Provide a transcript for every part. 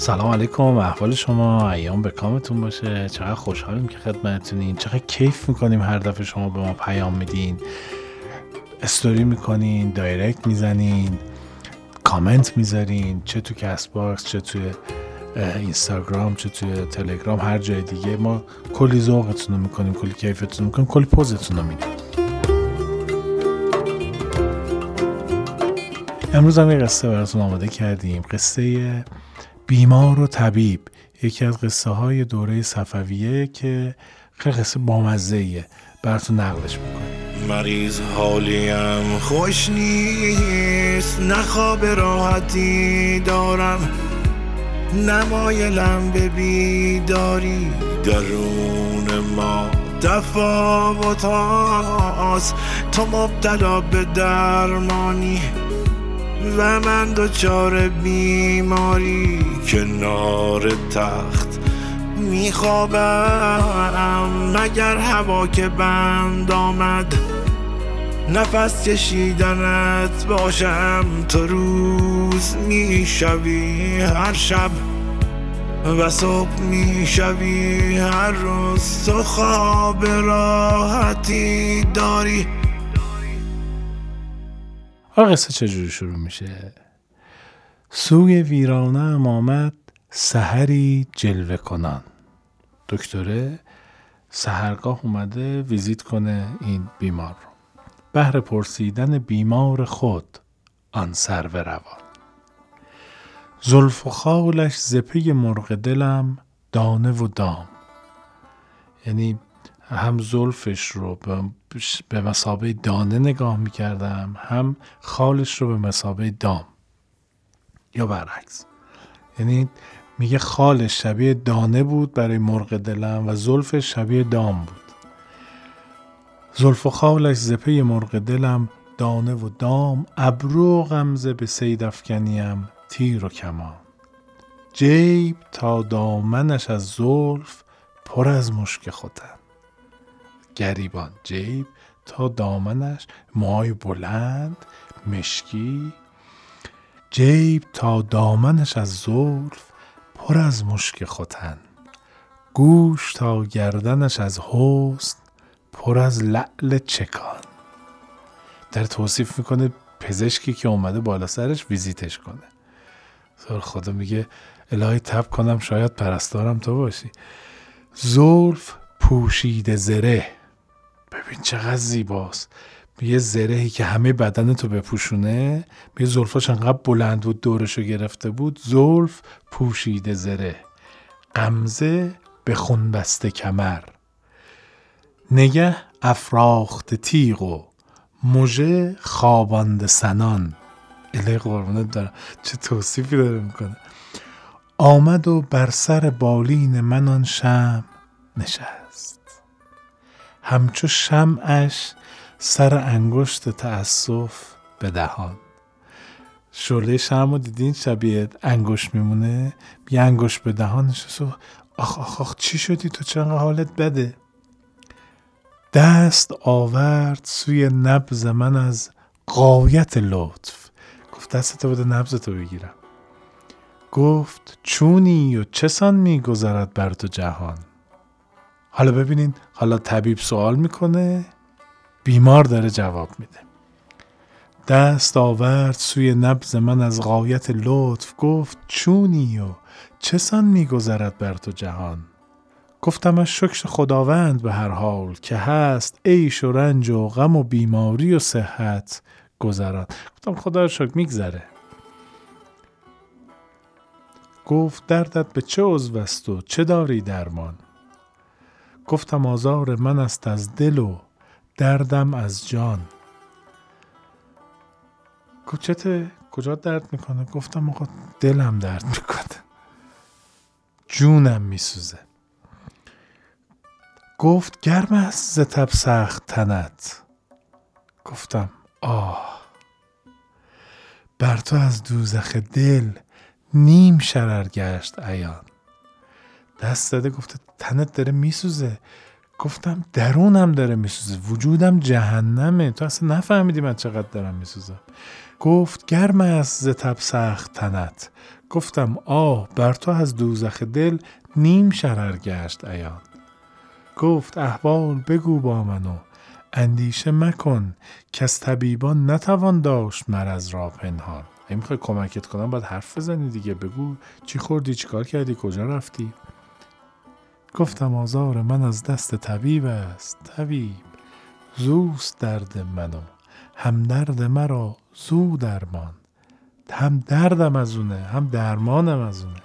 سلام علیکم احوال شما ایام به کامتون باشه. چقدر خوشحالیم که خدمتتونین چقدر کیف می‌کنیم هر دفعه شما به ما پیام میدین. استوری می‌کنین دایرکت می‌زنین کامنت می‌ذارین چه تو Castbox چه تو اینستاگرام چه توی تلگرام هر جای دیگه. ما کلی ذوقتون رو می‌کنیم کلی کیفتون رو می‌کنیم کلی پوزتون رو میدیم. امروز هم یه قصه براتون آماده کردیم. قصه بیمار و طبیب یکی از قصه های دوره صفویه که خیلی قصه بامزه براتون نقلش می‌کنیم مریض حالیم خوش نیست نخواب راحتی دارم نمایلم به بیداری. درون ما تفاوت تو مبتلا به درمانی. و من دچار بیماری کنار تخت میخوابم. مگر هوا که بند آمد نفس کشیدنت باشم. تو روز می‌شوی هر شب و صبح می‌شوی. هر روز تو خواب راحتی داری. حالا قصه چجوری شروع میشه؟ سوی ویرانه آمد سحری جلوه کنان. دکتره سهرگاه اومده ویزیت کنه این بیمار رو. بهر پرسیدن بیمار خود آن سر روان. زلف و خالش زپه مرغ دلم دانه و دام. یعنی هم زلفش رو به مسابه دانه نگاه می‌کردم. هم خالش رو به مسابه دام یا برعکس. یعنی میگه خالش شبیه دانه بود برای مرغ دلم و زلفش شبیه دام بود. زلف و خالش زپه مرغ دلم دانه و دام ابرو غمزه به سید افکنیم تیر و کمان. جیب تا دامنش از زلف پر از مشک خودم گریبان جیب تا دامنش موهای بلند مشکی. جیب تا دامنش از زلف پر از مشک خوتن گوش تا گردنش از حسن پر از لعل چکان. در توصیف می‌کنه پزشکی که اومده بالا سرش ویزیتش کنه. سر خدا میگه الهی تب کنم شاید پرستارم تو باشی. زلف پوشیده زره. ببین چقدر زیباست. یه زرهی که همه بدن تو بپوشونه یه زلفاش انقدر بلند بود دورشو گرفته بود زلف پوشیده زره. قمزه به خون بسته کمر. نگه افراخت تیغ و مژه خوابانده سنان. اله قربونت دارم چه توصیفی داره می‌کنه. آمد و بر سر بالین من آن شم نشست. همچو شمعش سر انگشت تأسف به دهان شله شم رو دیدین شبیه انگشت میمونه؟ یه انگشت به دهانش آخ آخ آخ چی شدی تو؟ چرا حالت بده؟ دست آورد سوی نبز من از قایت لطف. گفت دستتو بده نبزتو بگیرم. گفت چونی و چسان میگذرد بر تو جهان؟ حالا ببینین حالا طبیب سوال می‌کنه بیمار داره جواب میده. دست آورد سوی نبز من از غایت لطف گفت چونی و چسان میگذرد بر تو جهان؟ گفتمش شکر خداوند به هر حال که هست عیش و رنج و غم و بیماری و صحت گذران گفتم خدا شکر میگذره. گفت دردت به چه عضو است و چه داری درمان؟ گفتم آزار من است از دل و دردم از جان. کوچته کجا درد می‌کنه؟ گفتم آقا دلم درد می‌کنه. جونم میسوزه. گفت گرم است ز تب سخت تنت. گفتم آه. بر تو از دوزخ دل نیم شرر گشت عیان. دست داده گفته تنت داره میسوزه. گفتم درونم داره میسوزه. وجودم جهنمه. تو اصلا نفهمیدی من چقدر دارم میسوزم. گفت گرم است ز تب سخت تنت. گفتم آه بر تو از دوزخ دل نیم شرر گشت ایان گفت احوال بگو با منو. اندیشه مکن که از طبیبان نتوان داشت مرض را پنهان. اگه کمکت کنم باید حرف بزنی دیگه. بگو چی خوردی چی کار کردی کجا رفتی؟ گفتم آزار من از دست طبیب است. طبیب زوست درد منو. هم درد مرا زو درمان. هم دردم از اونه هم درمانم از اونه.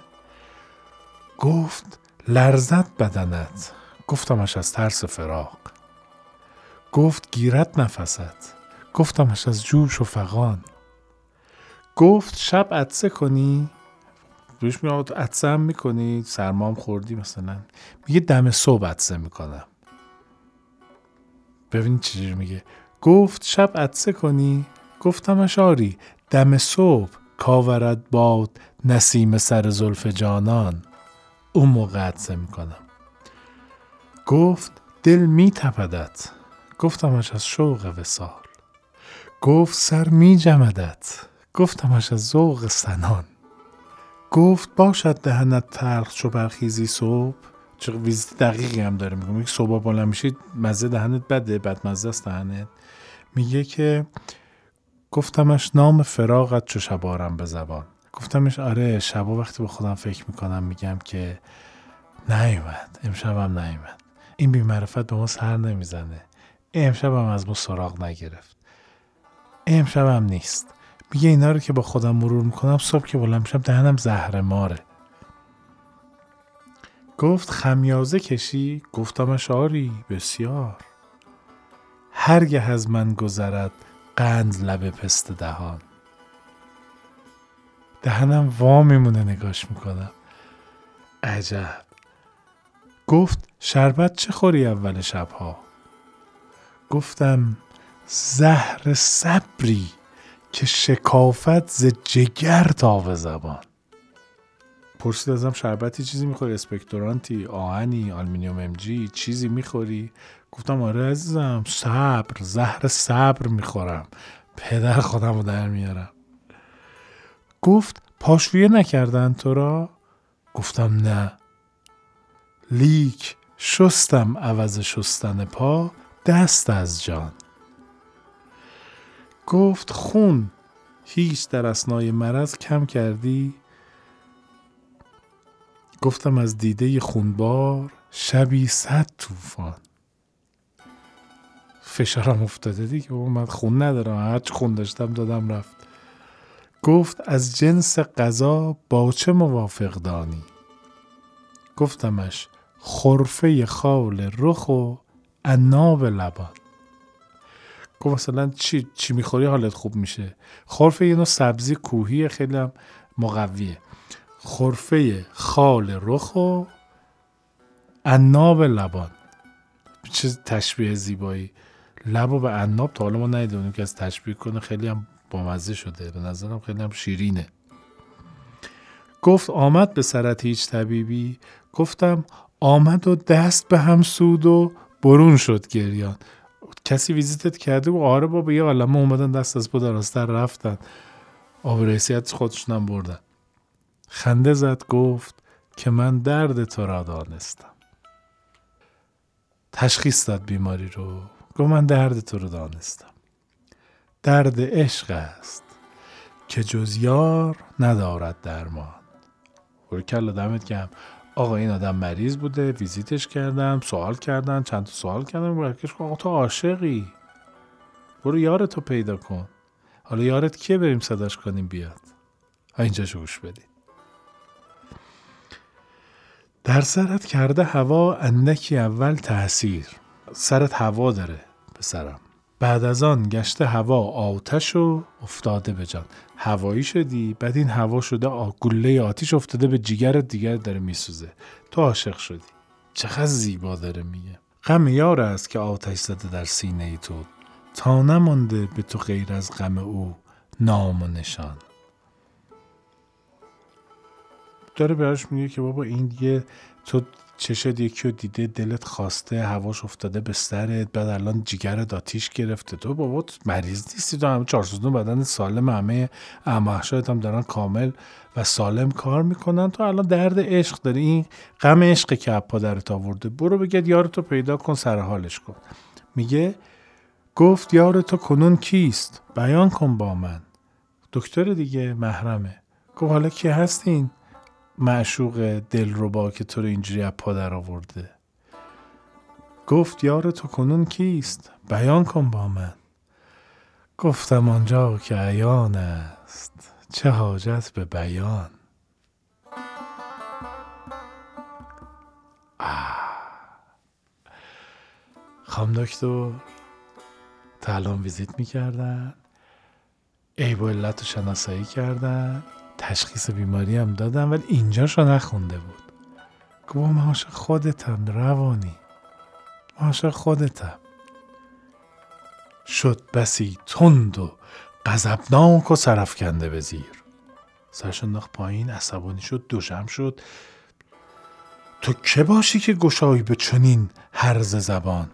گفت لرزت بدنت. گفتمش از ترس فراق. گفت گیرت نفست. گفتمش از جوش و فقان گفت شب عدسه کنی؟ روش میاد عدسه هم می‌کنی؟ سرمام خوردی مثلا؟ میگه دم صبح عدسه می‌کنم. ببین چجوری میگه. گفت شب عدسه کنی؟ گفتمش آری. دم صبح کاورد باد نسیم سر زلف جانان. اون موقع عدسه می‌کنم. گفت دل میتپدت. گفتمش از شوق وسال گفت سر می جمدت گفتمش از ذوق سنان. گفت باشد دهنت تلخ چو برخیزی صبح. چه ویزیت دقیقی هم داره میگه میگه صبح بالا میشید مزه دهنت بده بد مزه است دهنت. میگه که گفتمش نام فراغت چو شبارم به زبان. گفتمش آره شبا وقتی به خودم فکر می‌کنم میگم که نیومد. امشبم نیومد. این بیمعرفت به ما سر نمی‌زنه. امشب هم از ما سراغ نگرفت. امشب هم نیست. میگه اینا رو که با خودم مرور می‌کنم صبح که بلند میشم دهنم زهر ماره گفت خمیازه کشی؟ گفتمش آری بسیار. هرگه از من گذرد قند لب پست دهان. دهنم وا میمونه نگاش می‌کنم. عجب. گفت شربت چه خوری اول شبها؟ گفتم زهر صبری. که شکافت ز جگر تا به زبان. پرسید ازم شربتی چیزی می‌خوری؟ اسپکتورانتی آهنی آلمینیوم ام جی چیزی می‌خوری؟ گفتم آره عزیزم صبر زهر صبر می‌خورم. پدر خودم رو در میارم. گفت پاشویه نکردن تو را؟ گفتم نه. لیک شستم عوض شستن پا دست از جان. گفت خون هیچ در اسنای مرض کم کردی؟ گفتم از دیده خونبار شبی صد طوفان. فشارم افتاده دیگه من خون ندارم هرچی خون داشتم دادم رفت. گفت از جنس غذا با چه موافق دانی؟ گفتمش خرفه خال رخ و عناب لبان. گفت مثلا چی چی می‌خوری حالت خوب میشه. خرفه یه نوع سبزی کوهی خیلی هم مقویه. خرفه خال رخ و عناب لبان. چه تشبیه زیبایی. لب و به عناب تا حالا ما ندیدونیم که از تشبیه کنه خیلی هم بامزه شده. به نظرم خیلی هم شیرینه. گفت آمد به سرت هیچ طبیبی. گفتم آمد و دست به هم سود و برون شد گریان. کسی ویزیتت کرده و آره بابا یه عالمه اومدن دست از دراستر رفتن. آب رسیت خودشونم بردن. خنده زد گفت که من درد تو را دانستم. تشخیص داد بیماری رو. گفت من درد تو رو دانستم. درد عشق است که جز یار ندارد درمان. کلا دمت گم آقا این آدم مریض بوده ویزیتش کردم سوال کردن چند تا سوال کردم برکش آقا تو عاشقی. برو یارتو پیدا کن. حالا یارت کیه؟ بریم صداش کنیم بیاد. اینجا گوش بدید در سرت کرده هوا اندکی اول تاثیر سرت هوا داره پسرم. بعد از آن گشته هوا آتش و افتاده به جان. هوایی شدی بعد این هوا شده گله آتیش افتاده به جیگر دیگر داره میسوزه. تو عاشق شدی. چقدر زیبا داره میگه. غم یار است که آتش زده در سینه ای تو. تا نمانده به تو غیر از غم او نام و نشان. داره براش میگه که بابا این دیگه تو چشد یکی رو دیده دلت خواسته هواش افتاده به سرت بعد الان جگر آتیش گرفته. تو بابا مریض نیستی تو همه چهارسوزون بدن سالم همه امحشایت هم دارن کامل و سالم کار می‌کنن. تو الان درد عشق داری. این غم عشق که اپا درت آورده. برو بگید یارتو پیدا کن سر حالش کن. میگه گفت یار تو کنون کیست؟ بیان کن با من. دکتر دیگه محرمه. گفت حالا کی هستین؟ معشوق دل رو با که تو رو اینجوری از در آورده. گفت یار تو کنون کیست؟ بیان کن با من. گفتم آنجا که عیان است چه حاجت به بیان؟ خام دکتر تا الان ویزیت می‌کردن. عیب و علت رو شناسایی کردن. تشخیص بیماری هم دادن ولی اینجاشو نخونده بود. گفت من عاشق خودتم روانی. عاشق خودتم. شد بسی تند و غضبناک و سرفکنده به زیر. سرش انداخت پایین عصبانی شد دوشم شد. تو که باشی که گشایی به چنین هرز زبان؟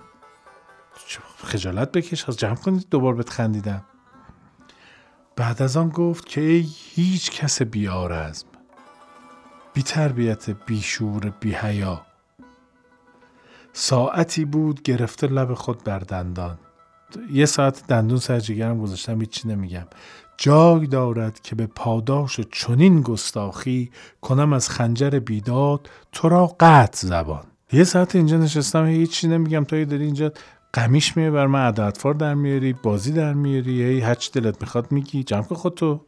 خجالت بکش از جمع کنید دوبار بهت خندیدم. بعد از آن گفت که ای هیچ کس بی آرزم بی تربیت بی شعور بی حیا. ساعتی بود گرفته لب خود بر دندان. یه ساعت دندون سر جگرم گذاشتم هیچی نمیگم. جای دارد که به پاداش چنین گستاخی کنم از خنجر بیداد تو را قطع زبان. یه ساعت اینجا نشستم هیچی نمیگم تا داری اینجا قمیش میه بر من عددفار در میاری بازی در میاری هی هرچی دلت می‌خواد میگی. جمع کن خودتو.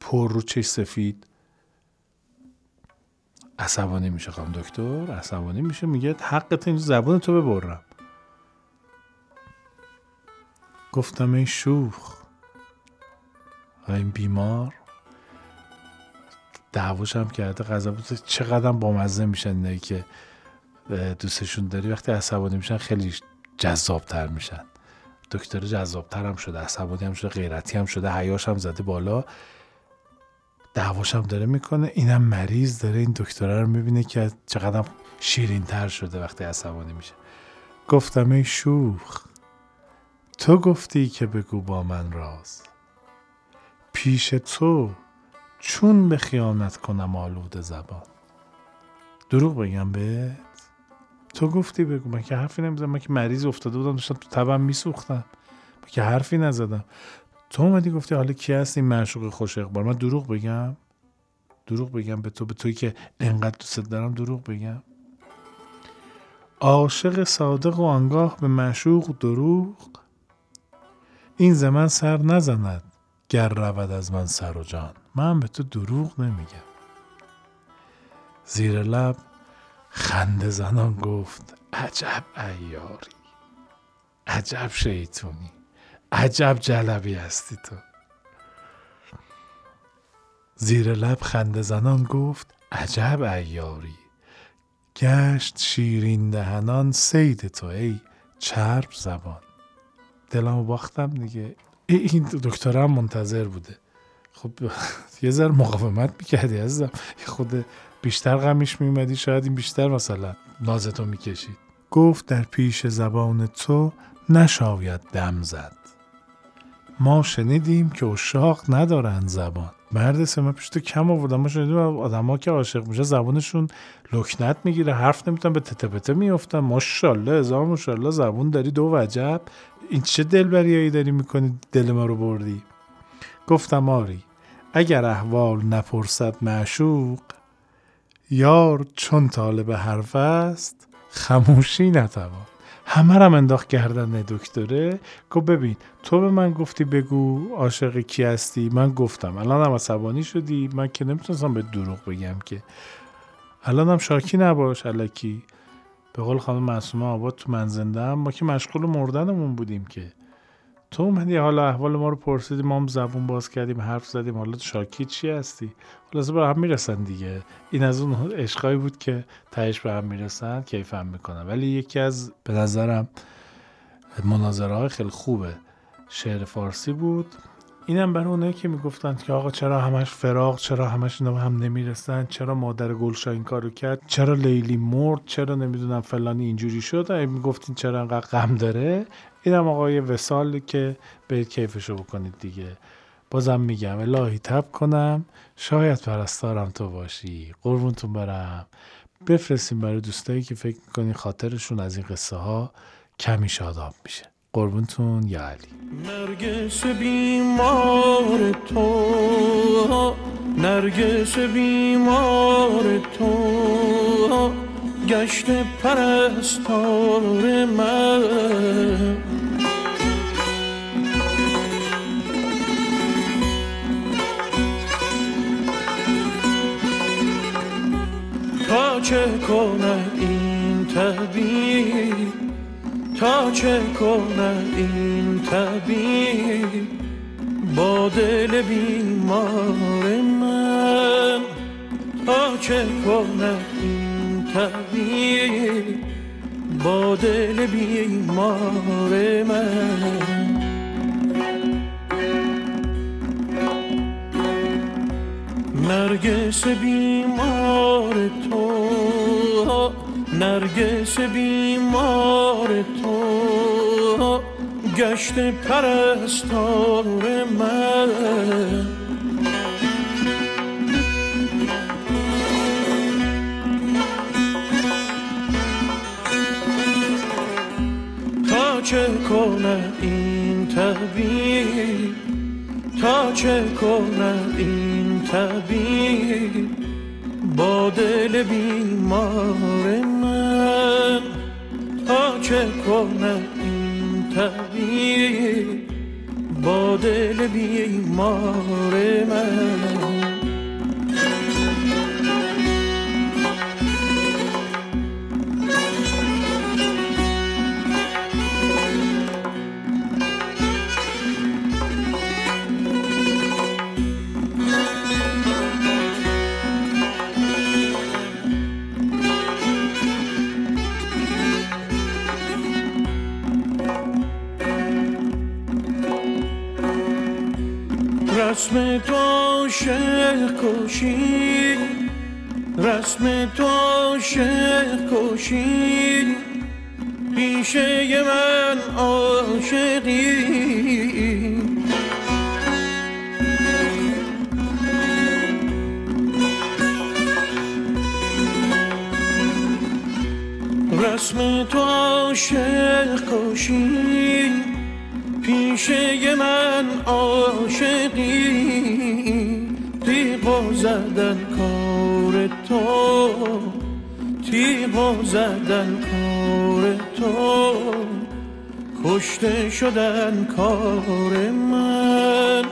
پر رو چش سفید. عصبانی میشه خواهم دکتر عصبانی میشه. میگه حقت این زبون تو ببرم. گفتم این شوخ. این بیمار دعواش هم کرده غذا بود چقدر با مزه میشن اینایی که دوستشون داری وقتی عصبانی میشن خیلی جذابتر میشن. دکتر جذابتر هم شده عصبانی هم شده غیرتی هم شده حیاش هم زده بالا. دعواش هم داره می‌کنه. اینم مریض داره این دکتره رو می‌بینه که چقدر شیرین تر شده وقتی عصبانی میشه. گفتم ای شوخ تو گفتی که بگو با من راز. پیش تو چون به خیانت کنم آلود زبان. دروغ بگم به تو گفتی بگو من که حرفی نمی‌زدم من که مریض افتاده بودم داشتم تو تبم میسوختم. من که حرفی نزدم. تو اومدی گفتی حالا کی هست این معشوق خوش اقبال؟ من دروغ بگم. دروغ بگم به تو به توی که انقدر دوست دارم دروغ بگم. عاشق صادق و آنگاه به معشوق دروغ. این زمان سر نزند گر رود از من سر و جان. من به تو دروغ نمیگم. زیر لب خنده زنان گفت عجب ایاری عجب شیطونی عجب جلبی هستی تو. زیر لب خنده زنان گفت عجب ایاری گشت شیرین دهنان سید تو ای چرب زبان. دلمو باختم دیگه. این دکترم منتظر بوده. خب یه ذره مقاومت می‌کردی عزیزم. خود بیشتر غمیش میومدی شاید این بیشتر مثلا نازتو می‌کشید. گفت در پیش زبان تو نشاید دم زد. ما شنیدیم که اشاق ندارن زبان. مرد سمه پیش تو کم آوردن ما شنیدیم آدم که عاشق میشه زبانشون لکنت می‌گیره حرف نمی‌تونن به تته پته میفتن ماشالله هزار ماشالله زبون داری دو وجب. این چه دلبریایی داری می‌کنی؟ دل ما رو بردی. گفتم آری اگر احوال نپرسد معشوق یار چون طالب حرف است خموشی نتوان. همه رم انداخت گردن دکتره گفت ببین تو به من گفتی بگو عاشق کی هستی؟ من گفتم. الان هم عصبانی شدی؟ من که نمی‌تونستم به دروغ بگم که. الان هم شاکی نباش علکی به قول خانم معصومه آباد تو من زنده ما که مشغول مردنمون بودیم که. تو اومدی حالا احوال ما رو پرسیدی ما هم زبون باز کردیم حرف زدیم حالا شاکی چی هستی؟ خلاصه به هم می‌رسن دیگه. این از اون عشقایی بود که تهش به هم می‌رسن کیف هم می‌کنن ولی یکی از به نظرم مناظره های خیلی خوبه شعر فارسی بود. اینم برای اونایی که می‌گفتند که آقا چرا همش فراغ چرا همش اینا هم نمی‌رسن چرا مادر گلشا این کارو کرد چرا لیلی مرد چرا نمی‌دونم فلانی اینجوری شد. می‌گفتین چرا انقدر غم داره اینم آقا یه وسالی که به کیفشو بکنید دیگه. بازم میگم الهی تب کنم. شاید پرستارم تو باشی. قربونتون برم. بفرستیم برای دوستایی که فکر می‌کنی خاطرشون از این قصه ها کمی شاداب میشه. قربونتون یا علی؟ نرگس بیمار تو. نرگس بیمار تو. گشت پرستار من. چه کنه این طبیب؟ تا چه کنه این طبیب؟ با دل بیمار من تا چه کنه این طبیب؟ با دل بیمار من. نرگس بیمار تو. نرگس بیمار تو. گشت پرستار من. تا چه کنه این طبیب؟ تا چه کنه این طبیب با دل بیمار من. تا چه کنه این طبیب با دل بیمار من؟ کشی رسم تو عاشق کشی پیشه من عاشقی. رسم تو عاشق کشی پیشه من عاشقی. زدن کار تو تیغ زدن کار تو. کشته شدن کار من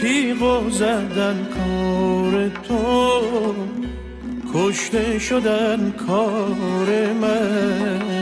تیغ زدن کار تو. کشته شدن کار من.